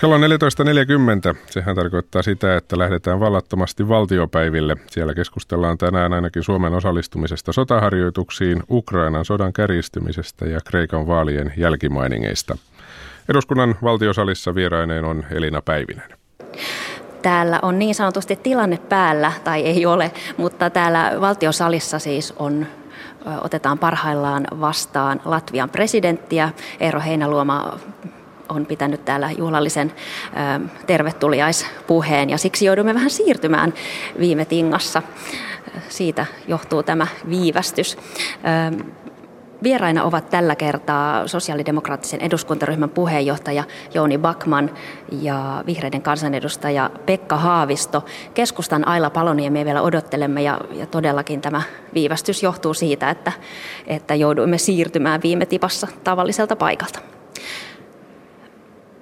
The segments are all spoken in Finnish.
Kello on 14.40. Sehän tarkoittaa sitä, että lähdetään vallattomasti valtiopäiville. Siellä keskustellaan tänään ainakin Suomen osallistumisesta sotaharjoituksiin, Ukrainan sodan kärjistymisestä ja Kreikan vaalien jälkimainingeista. Eduskunnan valtiosalissa vieraineen on Elina Päivinen. Täällä on niin sanotusti tilanne päällä, tai ei ole, mutta täällä valtiosalissa siis on otetaan parhaillaan vastaan Latvian presidenttiä. Eero Heinäluoma on pitänyt täällä juhlallisen tervetuliaispuheen ja siksi joudumme vähän siirtymään viime tingassa. Siitä johtuu tämä viivästys. Vieraina ovat tällä kertaa sosiaalidemokraattisen eduskuntaryhmän puheenjohtaja Jouni Bakman ja vihreiden kansanedustaja Pekka Haavisto. Keskustan Aila Paloniemi vielä odottelemme ja, ja todellakin tämä viivästys johtuu siitä, että, että jouduimme siirtymään viime tipassa tavalliselta paikalta.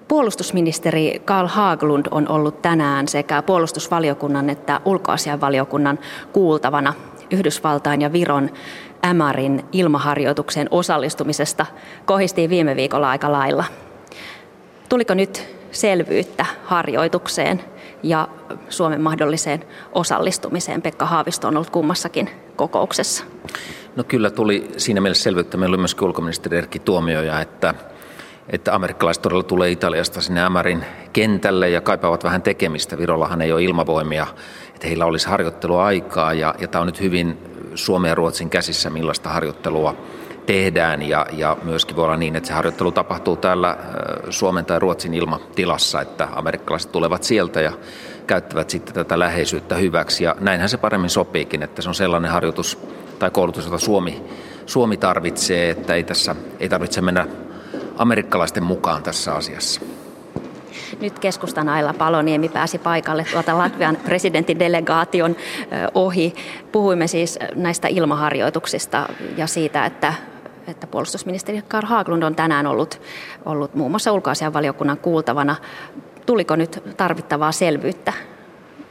Puolustusministeri Karl Haglund on ollut tänään sekä puolustusvaliokunnan että ulkoasianvaliokunnan kuultavana Yhdysvaltain ja Viron Ämarin ilmaharjoitukseen osallistumisesta kohistiin viime viikolla aika lailla. Tuliko nyt selvyyttä harjoitukseen ja Suomen mahdolliseen osallistumiseen? Pekka Haavisto on ollut kummassakin kokouksessa. No kyllä tuli siinä mielessä selvyyttä. Meillä oli myös ulkoministeri Erkki Tuomioja, että että amerikkalaiset todella tulee Italiasta sinne Ämärin kentälle ja kaipaavat vähän tekemistä. Virollahan ei ole ilmavoimia, että heillä olisi harjoitteluaikaa ja, ja tämä on nyt hyvin Suomen ja Ruotsin käsissä, millaista harjoittelua tehdään ja, ja myöskin voi olla niin, että se harjoittelu tapahtuu täällä Suomen tai Ruotsin ilmatilassa, että amerikkalaiset tulevat sieltä ja käyttävät sitten tätä läheisyyttä hyväksi ja näinhän se paremmin sopiikin, että se on sellainen harjoitus tai koulutus, jota Suomi, Suomi tarvitsee, että ei tässä ei tarvitse mennä amerikkalaisten mukaan tässä asiassa. Nyt keskustan Aila Paloniemi pääsi paikalle tuolta Latvian presidentin delegaation ohi. Puhuimme siis näistä ilmaharjoituksista ja siitä, että että puolustusministeri Karl Haglund on tänään ollut, ollut muun muassa ulkoasianvaliokunnan kuultavana. Tuliko nyt tarvittavaa selvyyttä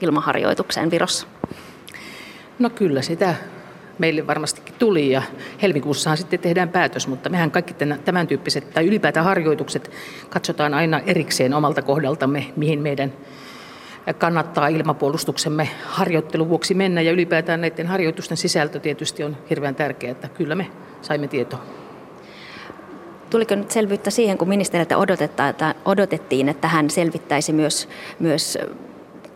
ilmaharjoitukseen Virossa? No kyllä sitä meille varmastikin tuli ja helmikuussahan sitten tehdään päätös, mutta mehän kaikki tämän tyyppiset tai ylipäätään harjoitukset katsotaan aina erikseen omalta kohdaltamme, mihin meidän kannattaa ilmapuolustuksemme harjoittelun vuoksi mennä ja ylipäätään näiden harjoitusten sisältö tietysti on hirveän tärkeää, että kyllä me saimme tietoa. Tuliko nyt selvyyttä siihen, kun ministeriltä odotettiin, että hän selvittäisi myös, myös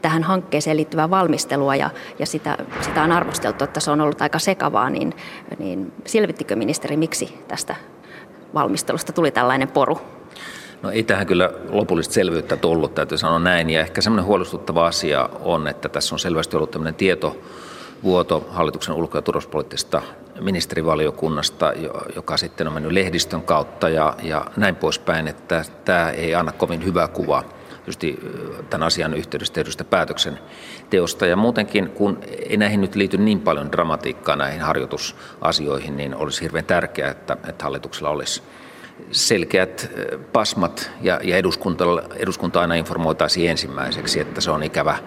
tähän hankkeeseen liittyvää valmistelua ja, ja sitä, sitä on arvosteltu, että se on ollut aika sekavaa, niin, niin selvittikö ministeri, miksi tästä valmistelusta tuli tällainen poru? No ei tähän kyllä lopullista selvyyttä tullut, täytyy sanoa näin. Ja ehkä semmoinen huolestuttava asia on, että tässä on selvästi ollut tämmöinen tieto, vuoto hallituksen ulko- ja turvallisuuspoliittisesta ministerivaliokunnasta, joka sitten on mennyt lehdistön kautta ja, ja näin poispäin, että tämä ei anna kovin hyvää kuvaa tietysti tämän asian yhteydessä tehdystä päätöksenteosta. Ja muutenkin, kun ei näihin nyt liity niin paljon dramatiikkaa näihin harjoitusasioihin, niin olisi hirveän tärkeää, että, että hallituksella olisi selkeät pasmat ja, ja eduskunta, eduskunta aina informoitaisiin ensimmäiseksi, että se on ikävä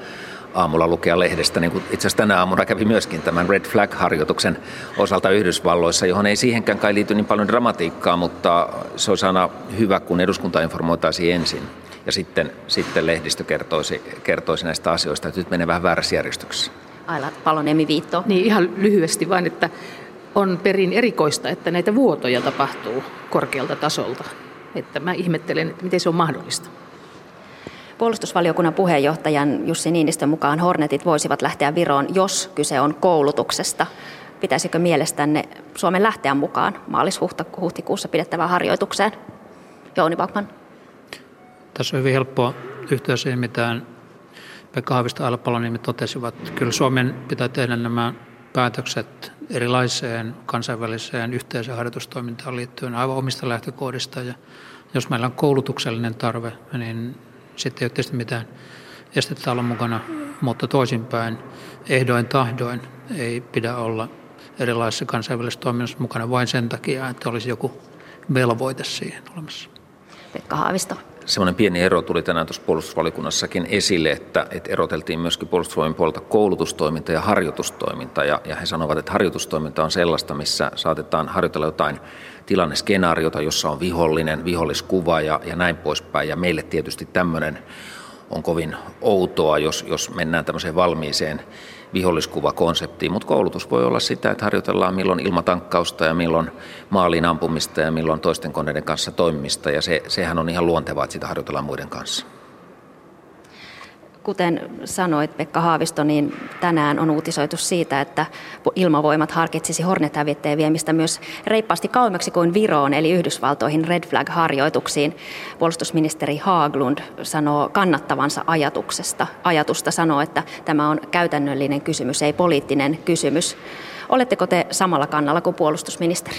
aamulla lukea lehdestä, niin kuin itse asiassa tänä aamuna kävi myöskin tämän Red Flag-harjoituksen osalta Yhdysvalloissa, johon ei siihenkään kai liity niin paljon dramatiikkaa, mutta se olisi aina hyvä, kun eduskunta informoitaisiin ensin ja sitten, sitten lehdistö kertoisi, kertoisi näistä asioista, että nyt menee vähän väärässä järjestyksessä. Aila Paloniemi viitto. Niin ihan lyhyesti vain, että on perin erikoista, että näitä vuotoja tapahtuu korkealta tasolta. Että mä ihmettelen, että miten se on mahdollista. Puolustusvaliokunnan puheenjohtajan Jussi Niinistön mukaan Hornetit voisivat lähteä Viroon, jos kyse on koulutuksesta. Pitäisikö mielestänne Suomen lähteä mukaan maalis-huhtikuussa pidettävään harjoitukseen? Jouni Bakman. Tässä on hyvin helppoa yhtyä siihen, mitä Pekka Haavisto ja Alpaloniemi totesivat. Kyllä Suomen pitää tehdä nämä päätökset erilaiseen kansainväliseen yhteiseen harjoitustoimintaan liittyen aivan omista lähtökohdista. Ja jos meillä on koulutuksellinen tarve, niin sitten ei ole tietysti mitään estettä olla mukana, mutta toisinpäin ehdoin tahdoin ei pidä olla erilaisissa kansainvälisissä toiminnassa mukana vain sen takia, että olisi joku velvoite siihen olemassa. Pekka Haavisto. Semmoinen pieni ero tuli tänään tuossa puolustusvalikunnassakin esille, että, että eroteltiin myöskin puolustusvoimien puolelta koulutustoiminta ja harjoitustoiminta. Ja, ja he sanovat, että harjoitustoiminta on sellaista, missä saatetaan harjoitella jotain tilanneskenaariota, jossa on vihollinen, viholliskuva ja, ja näin poispäin. Ja meille tietysti tämmöinen on kovin outoa, jos, jos mennään tämmöiseen valmiiseen viholliskuvakonseptiin, mutta koulutus voi olla sitä, että harjoitellaan milloin ilmatankkausta ja milloin maaliin ampumista ja milloin toisten koneiden kanssa toimimista ja se, sehän on ihan luontevaa, että sitä harjoitellaan muiden kanssa. Kuten sanoit Pekka Haavisto, niin tänään on uutisoitu siitä, että ilmavoimat harkitsisi hornet viemistä myös reippaasti kauemmaksi kuin Viroon, eli Yhdysvaltoihin Red Flag-harjoituksiin. Puolustusministeri Haaglund sanoo kannattavansa ajatuksesta. Ajatusta sanoo, että tämä on käytännöllinen kysymys, ei poliittinen kysymys. Oletteko te samalla kannalla kuin puolustusministeri?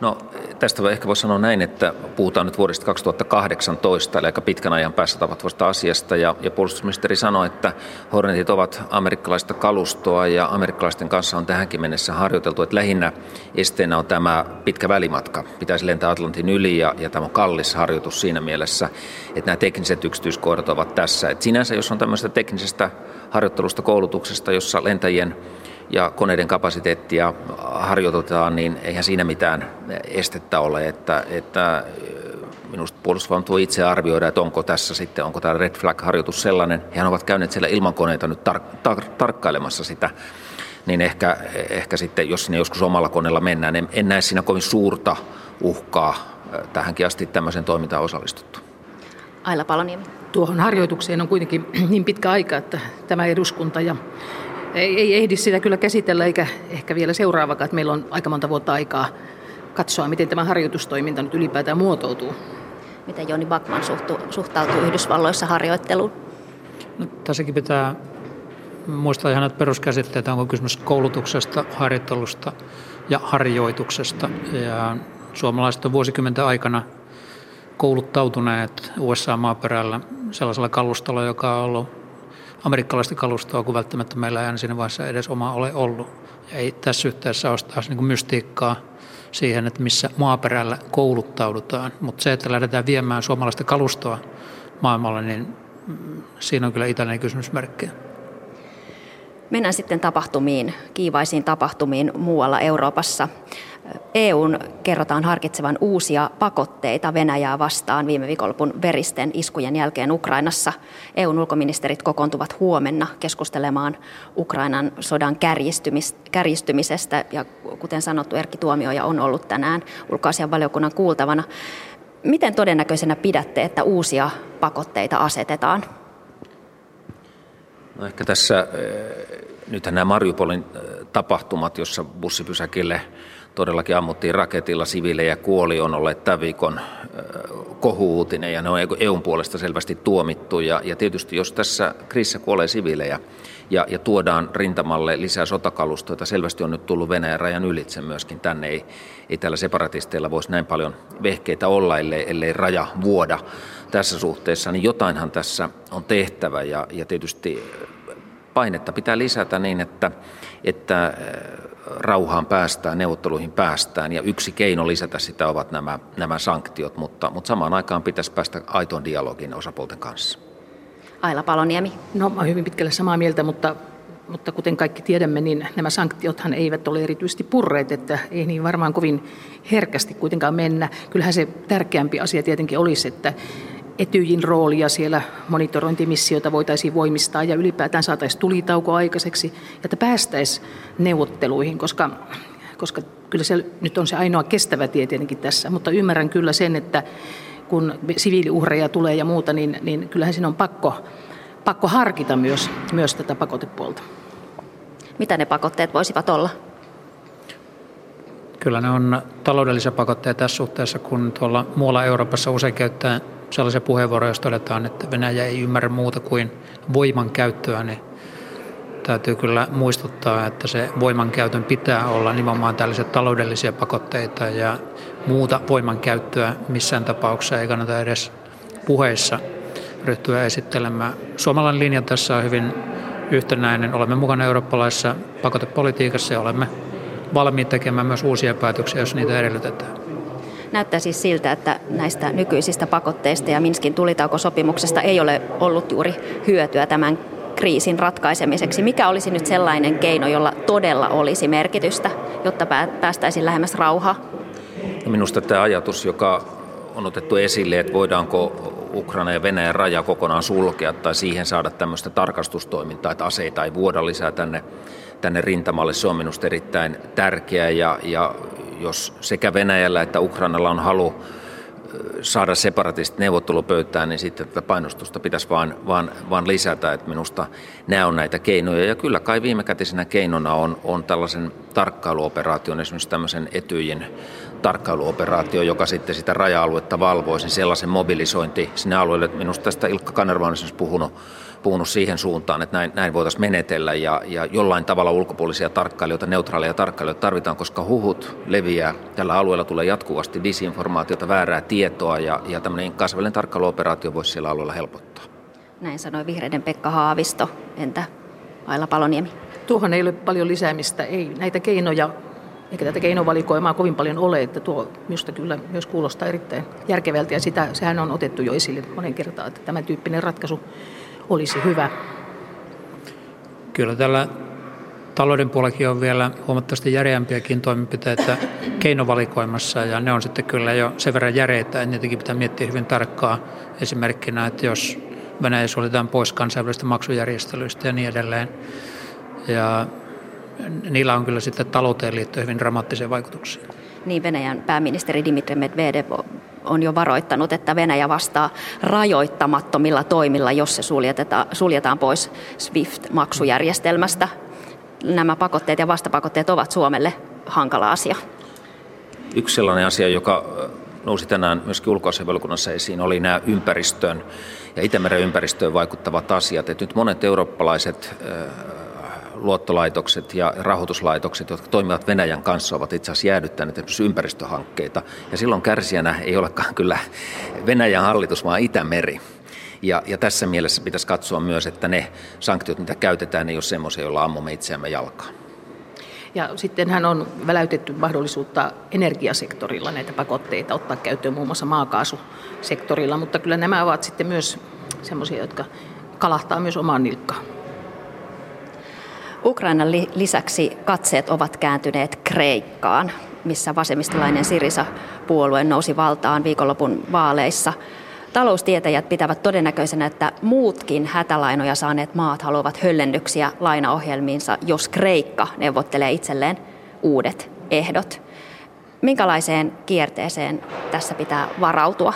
No tästä ehkä voisi sanoa näin, että puhutaan nyt vuodesta 2018, eli aika pitkän ajan päässä tapahtuvasta asiasta, ja, ja puolustusministeri sanoi, että Hornetit ovat amerikkalaista kalustoa, ja amerikkalaisten kanssa on tähänkin mennessä harjoiteltu, että lähinnä esteenä on tämä pitkä välimatka. Pitäisi lentää Atlantin yli, ja, ja tämä on kallis harjoitus siinä mielessä, että nämä tekniset yksityiskohdat ovat tässä. Et sinänsä, jos on tämmöistä teknisestä harjoittelusta, koulutuksesta, jossa lentäjien ja koneiden kapasiteettia harjoitetaan, niin eihän siinä mitään estettä ole, että, että minusta puolustusvoimat tuo itse arvioida, että onko tässä sitten, onko tämä Red Flag-harjoitus sellainen. Hehän ovat käyneet siellä ilman koneita nyt tar- tar- tarkkailemassa sitä, niin ehkä, ehkä sitten, jos sinne joskus omalla koneella mennään, en, en näe siinä kovin suurta uhkaa tähänkin asti tämmöisen toimintaan osallistuttu. Aila Paloniemi. Tuohon harjoitukseen on kuitenkin niin pitkä aika, että tämä eduskunta ja ei, ei ehdi sitä kyllä käsitellä, eikä ehkä vielä seuraavakaan, että meillä on aika monta vuotta aikaa katsoa, miten tämä harjoitustoiminta nyt ylipäätään muotoutuu. Miten Joni Backman suhtautuu Yhdysvalloissa harjoitteluun? No, tässäkin pitää muistaa ihan näitä peruskäsitteitä, onko kysymys koulutuksesta, harjoittelusta ja harjoituksesta. Ja suomalaiset on vuosikymmenten aikana kouluttautuneet USA-maaperällä sellaisella kalustolla, joka on ollut amerikkalaista kalustoa, kun välttämättä meillä ei aina siinä vaiheessa edes oma ole ollut. Ja ei tässä yhteydessä ole taas niin mystiikkaa siihen, että missä maaperällä kouluttaudutaan. Mutta se, että lähdetään viemään suomalaista kalustoa maailmalle, niin mm, siinä on kyllä itäinen kysymysmerkki. Mennään sitten tapahtumiin, kiivaisiin tapahtumiin muualla Euroopassa. EUn kerrotaan harkitsevan uusia pakotteita Venäjää vastaan viime viikonlopun veristen iskujen jälkeen Ukrainassa. EUn ulkoministerit kokoontuvat huomenna keskustelemaan Ukrainan sodan kärjistymisestä. Ja kuten sanottu, Erkki Tuomioja on ollut tänään ulkoasian valiokunnan kuultavana. Miten todennäköisenä pidätte, että uusia pakotteita asetetaan? No ehkä tässä, eh, nythän nämä Mariupolin eh, tapahtumat, jossa bussipysäkille todellakin ammuttiin raketilla, siviilejä kuoli, on olleet tämän viikon kohuutinen ja ne on EUn puolesta selvästi tuomittu. Ja, ja tietysti jos tässä kriisissä kuolee siviilejä ja, ja tuodaan rintamalle lisää sotakalustoa, jota selvästi on nyt tullut Venäjän rajan ylitse myöskin tänne, ei, ei täällä separatisteilla voisi näin paljon vehkeitä olla, ellei, ellei raja vuoda tässä suhteessa, niin jotainhan tässä on tehtävä ja, ja tietysti painetta pitää lisätä niin, että, että rauhaan päästään, neuvotteluihin päästään ja yksi keino lisätä sitä ovat nämä, nämä sanktiot, mutta, mutta samaan aikaan pitäisi päästä aitoon dialogin osapuolten kanssa. Aila Paloniemi. No, mä olen hyvin pitkälle samaa mieltä, mutta, mutta kuten kaikki tiedämme, niin nämä sanktiothan eivät ole erityisesti purreet, että ei niin varmaan kovin herkästi kuitenkaan mennä. Kyllähän se tärkeämpi asia tietenkin olisi, että Etyjin roolia siellä monitorointimissiota voitaisiin voimistaa ja ylipäätään saataisiin tulitauko aikaiseksi, ja että päästäisiin neuvotteluihin, koska, koska kyllä se nyt on se ainoa kestävä tie tietenkin tässä, mutta ymmärrän kyllä sen, että kun siviiliuhreja tulee ja muuta, niin, niin kyllähän siinä on pakko, pakko harkita myös, myös tätä pakotepuolta. Mitä ne pakotteet voisivat olla? Kyllä ne on taloudellisia pakotteita tässä suhteessa, kun tuolla muualla Euroopassa usein käyttää sellaisia puheenvuoroja, jos todetaan, että Venäjä ei ymmärrä muuta kuin voiman käyttöä, niin täytyy kyllä muistuttaa, että se voimankäytön pitää olla nimenomaan tällaisia taloudellisia pakotteita ja muuta voimankäyttöä missään tapauksessa ei kannata edes puheissa ryhtyä esittelemään. Suomalainen linja tässä on hyvin yhtenäinen. Olemme mukana eurooppalaisessa pakotepolitiikassa ja olemme valmiit tekemään myös uusia päätöksiä, jos niitä edellytetään. Näyttää siis siltä, että näistä nykyisistä pakotteista ja Minskin tulitaukosopimuksesta ei ole ollut juuri hyötyä tämän kriisin ratkaisemiseksi. Mikä olisi nyt sellainen keino, jolla todella olisi merkitystä, jotta päästäisiin lähemmäs rauhaa? Minusta tämä ajatus, joka on otettu esille, että voidaanko Ukraina ja Venäjän raja kokonaan sulkea tai siihen saada tämmöistä tarkastustoimintaa, että aseita ei vuoda lisää tänne, tänne rintamalle. Se on minusta erittäin tärkeää ja, ja jos sekä Venäjällä että Ukrainalla on halu saada separatistit neuvottelupöytään, niin sitten tätä painostusta pitäisi vaan, vaan, vaan lisätä, että minusta nämä on näitä keinoja. Ja kyllä kai viimekätisenä keinona on, on tällaisen tarkkailuoperaation, esimerkiksi tämmöisen etyjin tarkkailuoperaatio, joka sitten sitä raja-aluetta valvoisi, sellaisen mobilisointi sinne alueelle. Minusta tästä Ilkka Kanerva on esimerkiksi puhunut puhunut siihen suuntaan, että näin, näin voitaisiin menetellä ja, ja jollain tavalla ulkopuolisia tarkkailijoita, neutraaleja tarkkailijoita tarvitaan, koska huhut leviää. Tällä alueella tulee jatkuvasti disinformaatiota, väärää tietoa ja, ja tämmöinen kansainvälinen tarkkailuoperaatio voisi siellä alueella helpottaa. Näin sanoi vihreiden Pekka Haavisto. Entä Aila Paloniemi? Tuohon ei ole paljon lisäämistä. Ei näitä keinoja eikä tätä keinovalikoimaa kovin paljon ole, että tuo minusta kyllä myös kuulostaa erittäin järkevältä ja sitä, sehän on otettu jo esille monen kertaan, että tämän tyyppinen ratkaisu olisi hyvä. Kyllä tällä talouden puolellakin on vielä huomattavasti järeämpiäkin toimenpiteitä keinovalikoimassa ja ne on sitten kyllä jo sen verran järeitä, että niitäkin pitää miettiä hyvin tarkkaan esimerkkinä, että jos Venäjä suljetaan pois kansainvälisistä maksujärjestelyistä ja niin edelleen. Ja niillä on kyllä sitten talouteen liittyen hyvin dramaattisia vaikutuksia. Niin Venäjän pääministeri Dimitri Medvedev on jo varoittanut, että Venäjä vastaa rajoittamattomilla toimilla, jos se suljetaan pois SWIFT-maksujärjestelmästä. Nämä pakotteet ja vastapakotteet ovat Suomelle hankala asia. Yksi sellainen asia, joka nousi tänään myöskin ulkoasianvaliokunnassa esiin, oli nämä ympäristöön ja Itämeren ympäristöön vaikuttavat asiat. Että nyt monet eurooppalaiset luottolaitokset ja rahoituslaitokset, jotka toimivat Venäjän kanssa, ovat itse asiassa jäädyttäneet esimerkiksi ympäristöhankkeita. Ja silloin kärsijänä ei olekaan kyllä Venäjän hallitus, vaan Itämeri. Ja, ja tässä mielessä pitäisi katsoa myös, että ne sanktiot, mitä käytetään, ei ole semmoisia, joilla ammumme itseämme jalkaan. Ja sitten hän on väläytetty mahdollisuutta energiasektorilla näitä pakotteita ottaa käyttöön muun muassa maakaasusektorilla, mutta kyllä nämä ovat sitten myös semmoisia, jotka kalahtaa myös omaan nilkkaan. Ukrainan lisäksi katseet ovat kääntyneet Kreikkaan, missä vasemmistolainen Sirisa-puolue nousi valtaan viikonlopun vaaleissa. Taloustietäjät pitävät todennäköisenä, että muutkin hätälainoja saaneet maat haluavat höllennyksiä lainaohjelmiinsa, jos Kreikka neuvottelee itselleen uudet ehdot. Minkälaiseen kierteeseen tässä pitää varautua?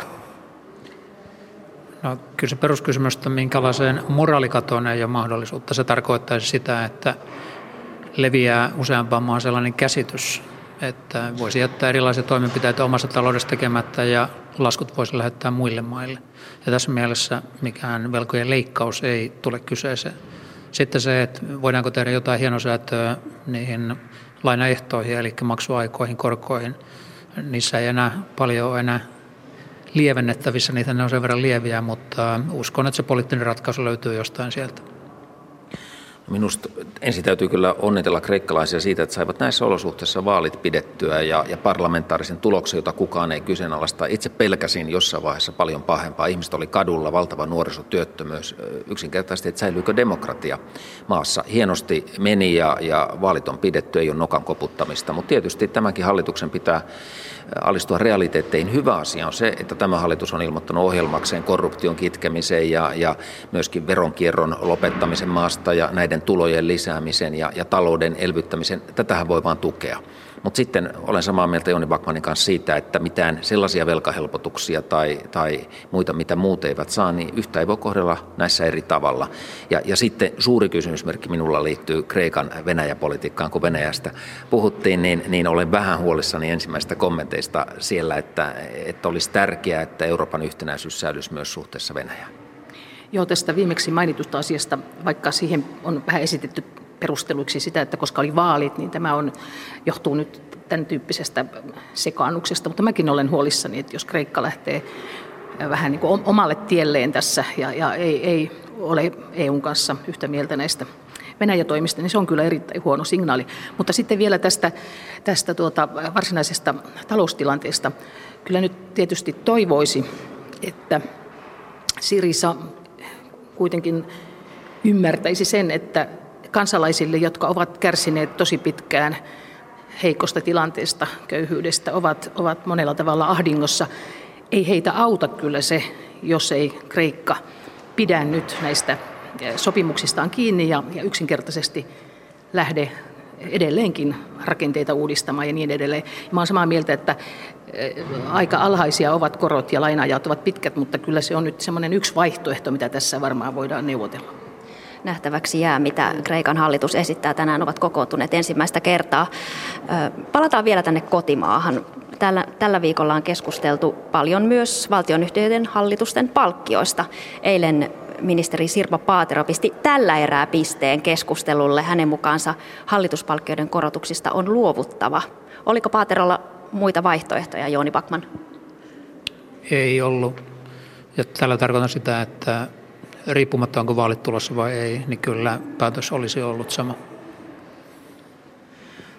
No, kyllä se peruskysymys on, minkälaiseen moraalikatoon ei ole mahdollisuutta. Se tarkoittaisi sitä, että leviää useampaan maan sellainen käsitys, että voisi jättää erilaisia toimenpiteitä omassa taloudessa tekemättä ja laskut voisi lähettää muille maille. Ja tässä mielessä mikään velkojen leikkaus ei tule kyseeseen. Sitten se, että voidaanko tehdä jotain hienosäätöä niihin lainaehtoihin, eli maksuaikoihin, korkoihin, niissä ei enää paljon enää lievennettävissä, niitä ne on sen verran lieviä, mutta uskon, että se poliittinen ratkaisu löytyy jostain sieltä. Minusta ensin täytyy kyllä onnitella kreikkalaisia siitä, että saivat näissä olosuhteissa vaalit pidettyä ja, ja parlamentaarisen tuloksen, jota kukaan ei kyseenalaista. Itse pelkäsin jossain vaiheessa paljon pahempaa. Ihmiset oli kadulla, valtava nuorisotyöttömyys. Yksinkertaisesti, että säilyykö demokratia maassa. Hienosti meni ja, ja vaalit on pidetty, ei ole nokan koputtamista. Mutta tietysti tämänkin hallituksen pitää alistua realiteetteihin. Hyvä asia on se, että tämä hallitus on ilmoittanut ohjelmakseen korruption kitkemiseen ja, ja myöskin veronkierron lopettamisen maasta ja näiden tulojen lisäämisen ja, ja talouden elvyttämisen. Tätähän voi vain tukea. Mutta sitten olen samaa mieltä Joni Bakmanin kanssa siitä, että mitään sellaisia velkahelpotuksia tai, tai muita, mitä muut eivät saa, niin yhtä ei voi kohdella näissä eri tavalla. Ja, ja sitten suuri kysymysmerkki minulla liittyy Kreikan Venäjä-politiikkaan, kun Venäjästä puhuttiin, niin, niin olen vähän huolissani ensimmäistä kommenteista siellä, että, että olisi tärkeää, että Euroopan yhtenäisyys säilyisi myös suhteessa Venäjään. Joo, tästä viimeksi mainitusta asiasta, vaikka siihen on vähän esitetty perusteluiksi sitä, että koska oli vaalit, niin tämä on, johtuu nyt tämän tyyppisestä sekaannuksesta. Mutta mäkin olen huolissani, että jos Kreikka lähtee vähän niin kuin omalle tielleen tässä ja, ja ei, ei ole EUn kanssa yhtä mieltä näistä Venäjä toimista, niin se on kyllä erittäin huono signaali. Mutta sitten vielä tästä, tästä tuota varsinaisesta taloustilanteesta. Kyllä nyt tietysti toivoisi, että Sirisa kuitenkin ymmärtäisi sen, että kansalaisille, jotka ovat kärsineet tosi pitkään heikosta tilanteesta, köyhyydestä, ovat, ovat monella tavalla ahdingossa. Ei heitä auta kyllä se, jos ei Kreikka pidä nyt näistä sopimuksistaan kiinni ja, ja yksinkertaisesti lähde edelleenkin rakenteita uudistamaan ja niin edelleen. Mä olen samaa mieltä, että eh, aika alhaisia ovat korot ja lainaajat ovat pitkät, mutta kyllä se on nyt semmoinen yksi vaihtoehto, mitä tässä varmaan voidaan neuvotella nähtäväksi jää, mitä Kreikan hallitus esittää. Tänään ovat kokoontuneet ensimmäistä kertaa. Palataan vielä tänne kotimaahan. Tällä, tällä viikolla on keskusteltu paljon myös valtionyhtiöiden hallitusten palkkioista. Eilen ministeri Sirpa Paatero pisti tällä erää pisteen keskustelulle. Hänen mukaansa hallituspalkkioiden korotuksista on luovuttava. Oliko Paaterolla muita vaihtoehtoja, Jooni Bakman? Ei ollut. Ja tällä tarkoitan sitä, että riippumatta onko vaalit tulossa vai ei, niin kyllä päätös olisi ollut sama.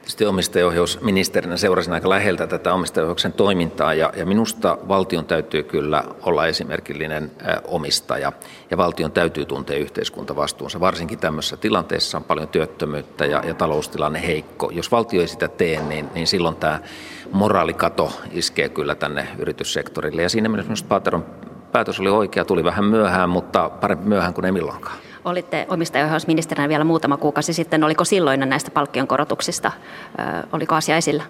Tietysti omistajaohjausministerinä seurasin aika läheltä tätä omistajaohjauksen toimintaa ja, ja minusta valtion täytyy kyllä olla esimerkillinen omistaja ja valtion täytyy tuntea yhteiskuntavastuunsa. Varsinkin tämmöisessä tilanteessa on paljon työttömyyttä ja, ja taloustilanne heikko. Jos valtio ei sitä tee, niin, niin silloin tämä moraalikato iskee kyllä tänne yrityssektorille ja siinä mielessä minusta Paateron päätös oli oikea, tuli vähän myöhään, mutta parempi myöhään kuin ei milloinkaan. Olitte omistajaohjausministerinä vielä muutama kuukausi sitten. Oliko silloin näistä palkkionkorotuksista, oliko asia esillä?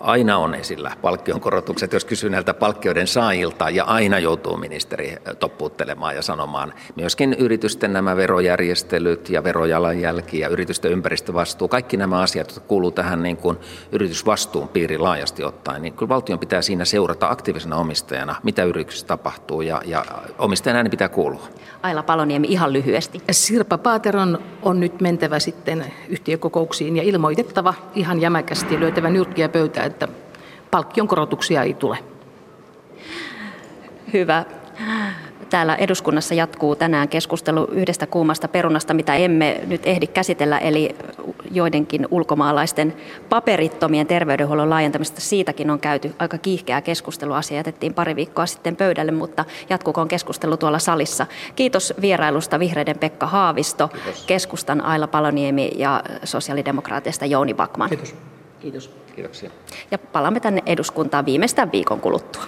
Aina on esillä palkkionkorotukset, jos kysyy näiltä palkkioiden saajilta, ja aina joutuu ministeri toppuuttelemaan ja sanomaan myöskin yritysten nämä verojärjestelyt ja verojalanjälki ja yritysten ympäristövastuu, kaikki nämä asiat, jotka kuuluu tähän niin kuin yritysvastuun piiriin laajasti ottaen, niin kyllä valtion pitää siinä seurata aktiivisena omistajana, mitä yrityksessä tapahtuu, ja, ja omistajan ääni pitää kuulua. Aila Paloniemi ihan lyhyesti. Sirpa Paateron on nyt mentävä sitten yhtiökokouksiin ja ilmoitettava ihan jämäkästi löytävä nyrkkiä pöytää, että palkkion korotuksia ei tule. Hyvä. Täällä eduskunnassa jatkuu tänään keskustelu yhdestä kuumasta perunasta, mitä emme nyt ehdi käsitellä, eli joidenkin ulkomaalaisten paperittomien terveydenhuollon laajentamista. Siitäkin on käyty aika kiihkeää keskustelua. Asia jätettiin pari viikkoa sitten pöydälle, mutta jatkukoon keskustelu tuolla salissa. Kiitos vierailusta vihreiden Pekka Haavisto, Kiitos. keskustan Aila Paloniemi ja sosiaalidemokraateista Jouni Bakman. Kiitos. Kiitos. Kiitoksia. Ja palaamme tänne eduskuntaan viimeistään viikon kuluttua.